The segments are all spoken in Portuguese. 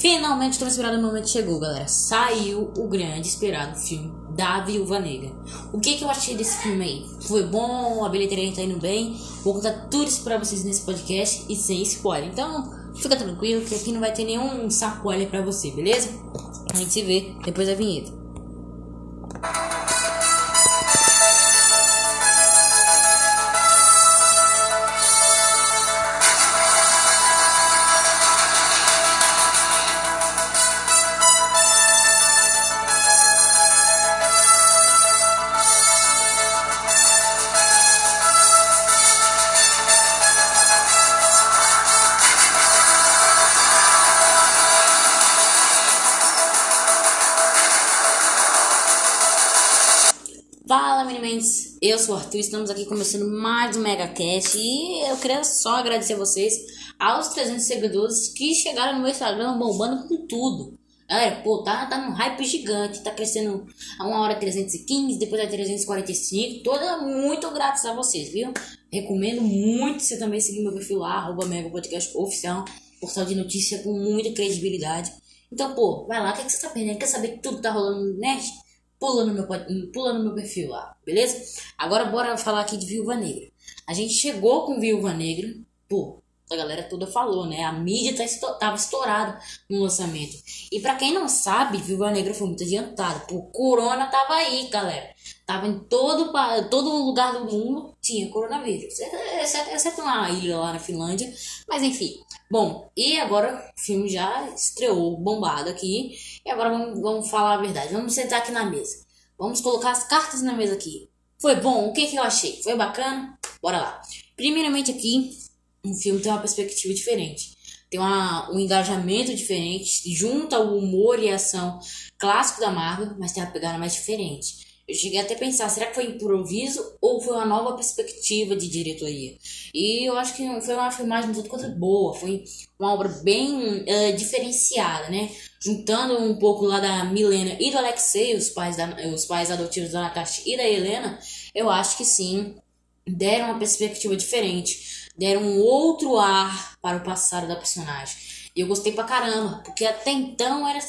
Finalmente, tão esperado momento chegou, galera. Saiu o grande esperado filme da Viúva Negra. O que, que eu achei desse filme aí? Foi bom? A bilheteria tá indo bem? Vou contar tudo isso pra vocês nesse podcast e sem spoiler. Então, fica tranquilo que aqui não vai ter nenhum spoiler pra você, beleza? A gente se vê depois da vinheta. Eu sou o Arthur, estamos aqui começando mais um MegaCast e eu queria só agradecer vocês aos 300 seguidores que chegaram no meu Instagram bombando com tudo. Galera, pô, tá, tá num hype gigante, tá crescendo a uma hora 315, depois a 345, toda muito graças a vocês, viu? Recomendo muito você também seguir meu perfil lá, arroba Mega Podcast Oficial, portal de notícia com muita credibilidade. Então, pô, vai lá, o que, é que você tá perdendo? Quer saber que tudo tá rolando no net? Pula no meu, pula no meu perfil lá, beleza? Agora bora falar aqui de Viúva Negra. A gente chegou com Viúva Negra, pô, a galera toda falou, né? A mídia tá tava estourada no lançamento. E para quem não sabe, Viúva Negra foi muito adiantado. Pô, Corona tava aí, galera. Tava em todo, todo lugar do mundo, tinha coronavírus. Exceto, exceto uma ilha lá na Finlândia. Mas enfim. Bom, e agora o filme já estreou bombado aqui. E agora vamos, vamos falar a verdade. Vamos sentar aqui na mesa. Vamos colocar as cartas na mesa aqui. Foi bom? O que, que eu achei? Foi bacana? Bora lá. Primeiramente aqui, um filme tem uma perspectiva diferente. Tem uma, um engajamento diferente, junta o humor e a ação clássico da Marvel, mas tem uma pegada mais diferente. Eu cheguei até a pensar, será que foi improviso ou foi uma nova perspectiva de diretoria? E eu acho que foi uma filmagem tudo quanto boa, foi uma obra bem uh, diferenciada, né? Juntando um pouco lá da Milena e do Alexei, os pais, da, os pais adotivos da Natasha e da Helena, eu acho que sim, deram uma perspectiva diferente deram um outro ar para o passado da personagem. E eu gostei pra caramba, porque até então era,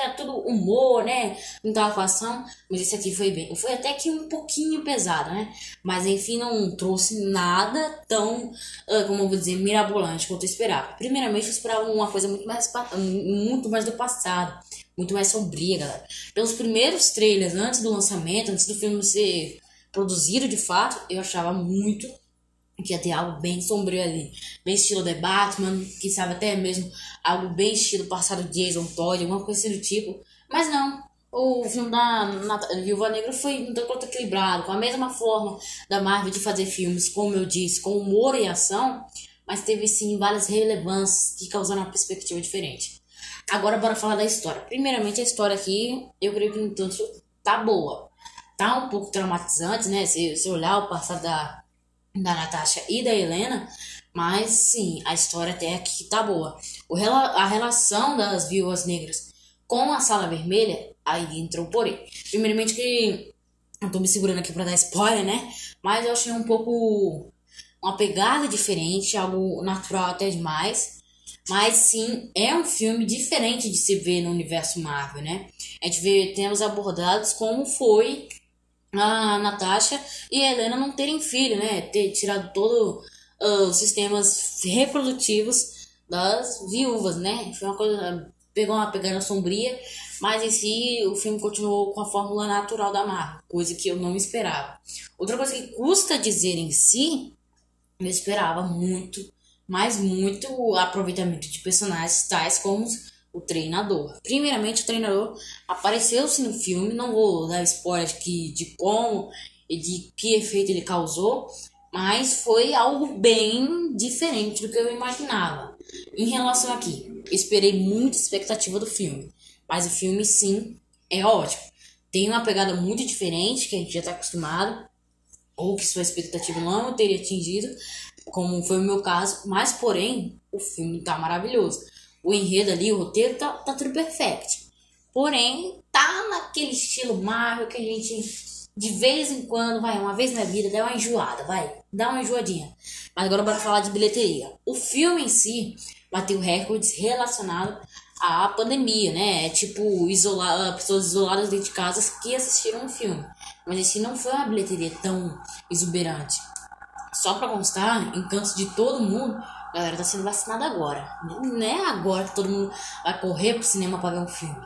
era tudo humor, né? Não tava com ação, mas esse aqui foi bem. Foi até que um pouquinho pesado, né? Mas enfim, não trouxe nada tão, ah, como eu vou dizer, mirabolante quanto eu esperava. Primeiramente, eu esperava uma coisa muito mais, muito mais do passado, muito mais sombria, galera. Pelos primeiros trailers, antes do lançamento, antes do filme ser produzido de fato, eu achava muito que ia ter algo bem sombrio ali, bem estilo The Batman, que sabe até mesmo algo bem estilo passado Jason Todd, alguma coisa assim do tipo. Mas não, o filme da Viúva Negra foi um tanto equilibrado, com a mesma forma da Marvel de fazer filmes, como eu disse, com humor e ação, mas teve sim várias relevâncias que causaram uma perspectiva diferente. Agora bora falar da história. Primeiramente a história aqui, eu creio que no tanto tá boa. Tá um pouco traumatizante, né? Se, se olhar o passado da da Natasha e da Helena, mas sim, a história até aqui tá boa. O, a relação das viúvas negras com a Sala Vermelha, aí entrou porém. Primeiramente que eu tô me segurando aqui para dar spoiler, né? Mas eu achei um pouco uma pegada diferente, algo natural até demais. Mas sim, é um filme diferente de se ver no universo Marvel, né? A gente vê temas abordados como foi a Natasha e a Helena não terem filho, né? Ter tirado todos uh, os sistemas reprodutivos das viúvas, né? Foi uma coisa. Pegou uma pegada sombria, mas em si o filme continuou com a fórmula natural da Marvel, coisa que eu não esperava. Outra coisa que custa dizer em si, eu esperava muito, mas muito aproveitamento de personagens tais como o treinador. Primeiramente, o treinador apareceu-se no filme, não vou dar spoiler de, de como e de que efeito ele causou, mas foi algo bem diferente do que eu imaginava. Em relação aqui, esperei muita expectativa do filme, mas o filme sim é ótimo. Tem uma pegada muito diferente que a gente já está acostumado, ou que sua expectativa não teria atingido, como foi o meu caso, mas porém o filme está maravilhoso o enredo ali, o roteiro, tá, tá tudo perfeito. Porém, tá naquele estilo Marvel que a gente, de vez em quando, vai, uma vez na vida, dá uma enjoada, vai, dá uma enjoadinha. Mas agora bora falar de bilheteria. O filme em si bateu recordes relacionados a pandemia, né? É tipo, isolar, pessoas isoladas dentro de casa que assistiram o filme. Mas esse não foi uma bilheteria tão exuberante. Só pra constar, em canto de todo mundo, a galera tá sendo vacinada agora. Não é agora que todo mundo vai correr pro cinema pra ver um filme.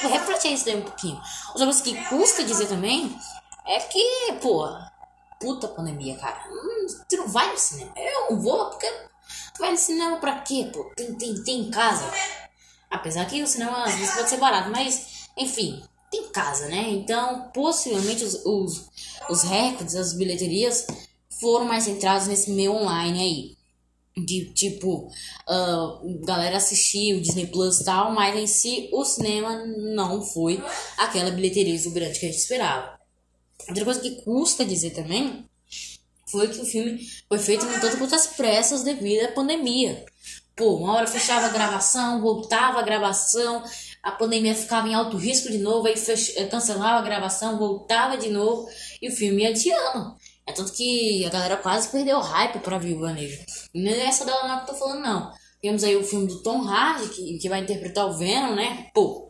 Reflete isso daí um pouquinho. Outra coisa que custa dizer também é que, pô, puta pandemia, cara. Hum, tu não vai no cinema. Eu não vou, porque tu vai no cinema pra quê, pô? Tem, tem, tem em casa. Apesar que o cinema às vezes pode ser barato, mas enfim, tem casa, né? Então, possivelmente os, os, os recordes, as bilheterias foram mais centrados nesse meio online aí. De tipo, uh, galera assistiu o Disney Plus e tal, mas em si o cinema não foi aquela bilheteria exuberante que a gente esperava. Outra coisa que custa dizer também foi que o filme foi feito com tanto quanto as pressas devido à pandemia. Pô, uma hora fechava a gravação, voltava a gravação, a pandemia ficava em alto risco de novo, aí fech... Cancelava a gravação, voltava de novo e o filme ia adiando. É tanto que a galera quase perdeu o hype pra Viúva Negra. E não é essa dela não que eu tô falando, não. Temos aí o filme do Tom Hardy, que, que vai interpretar o Venom, né? Pô,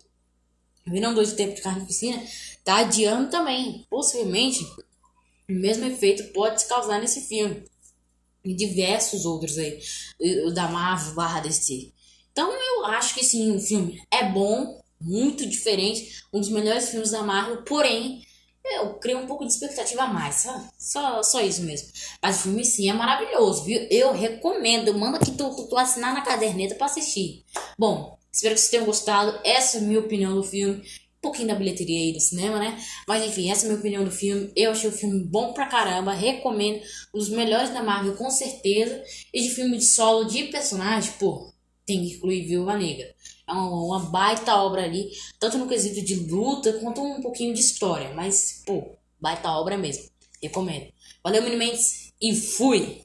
Venom 2 de Tempo de Carne Piscina tá adiando também. Possivelmente, o mesmo efeito pode se causar nesse filme e diversos outros aí, da Marvel barra DC. Então eu acho que sim, o filme é bom, muito diferente, um dos melhores filmes da Marvel, porém eu crio um pouco de expectativa a mais, só, só, isso mesmo. Mas o filme sim é maravilhoso, viu? Eu recomendo, manda que tu, tu, assinar na caderneta para assistir. Bom, espero que vocês tenham gostado, essa é a minha opinião do filme pouquinho da bilheteria aí do cinema, né? Mas enfim, essa é a minha opinião do filme. Eu achei o filme bom pra caramba, recomendo. Um dos melhores da Marvel, com certeza. E de filme de solo de personagem, pô, tem que incluir Viúva Negra. É uma, uma baita obra ali, tanto no quesito de luta quanto um pouquinho de história. Mas, pô, baita obra mesmo. Recomendo. Valeu, Mini Mendes, e fui!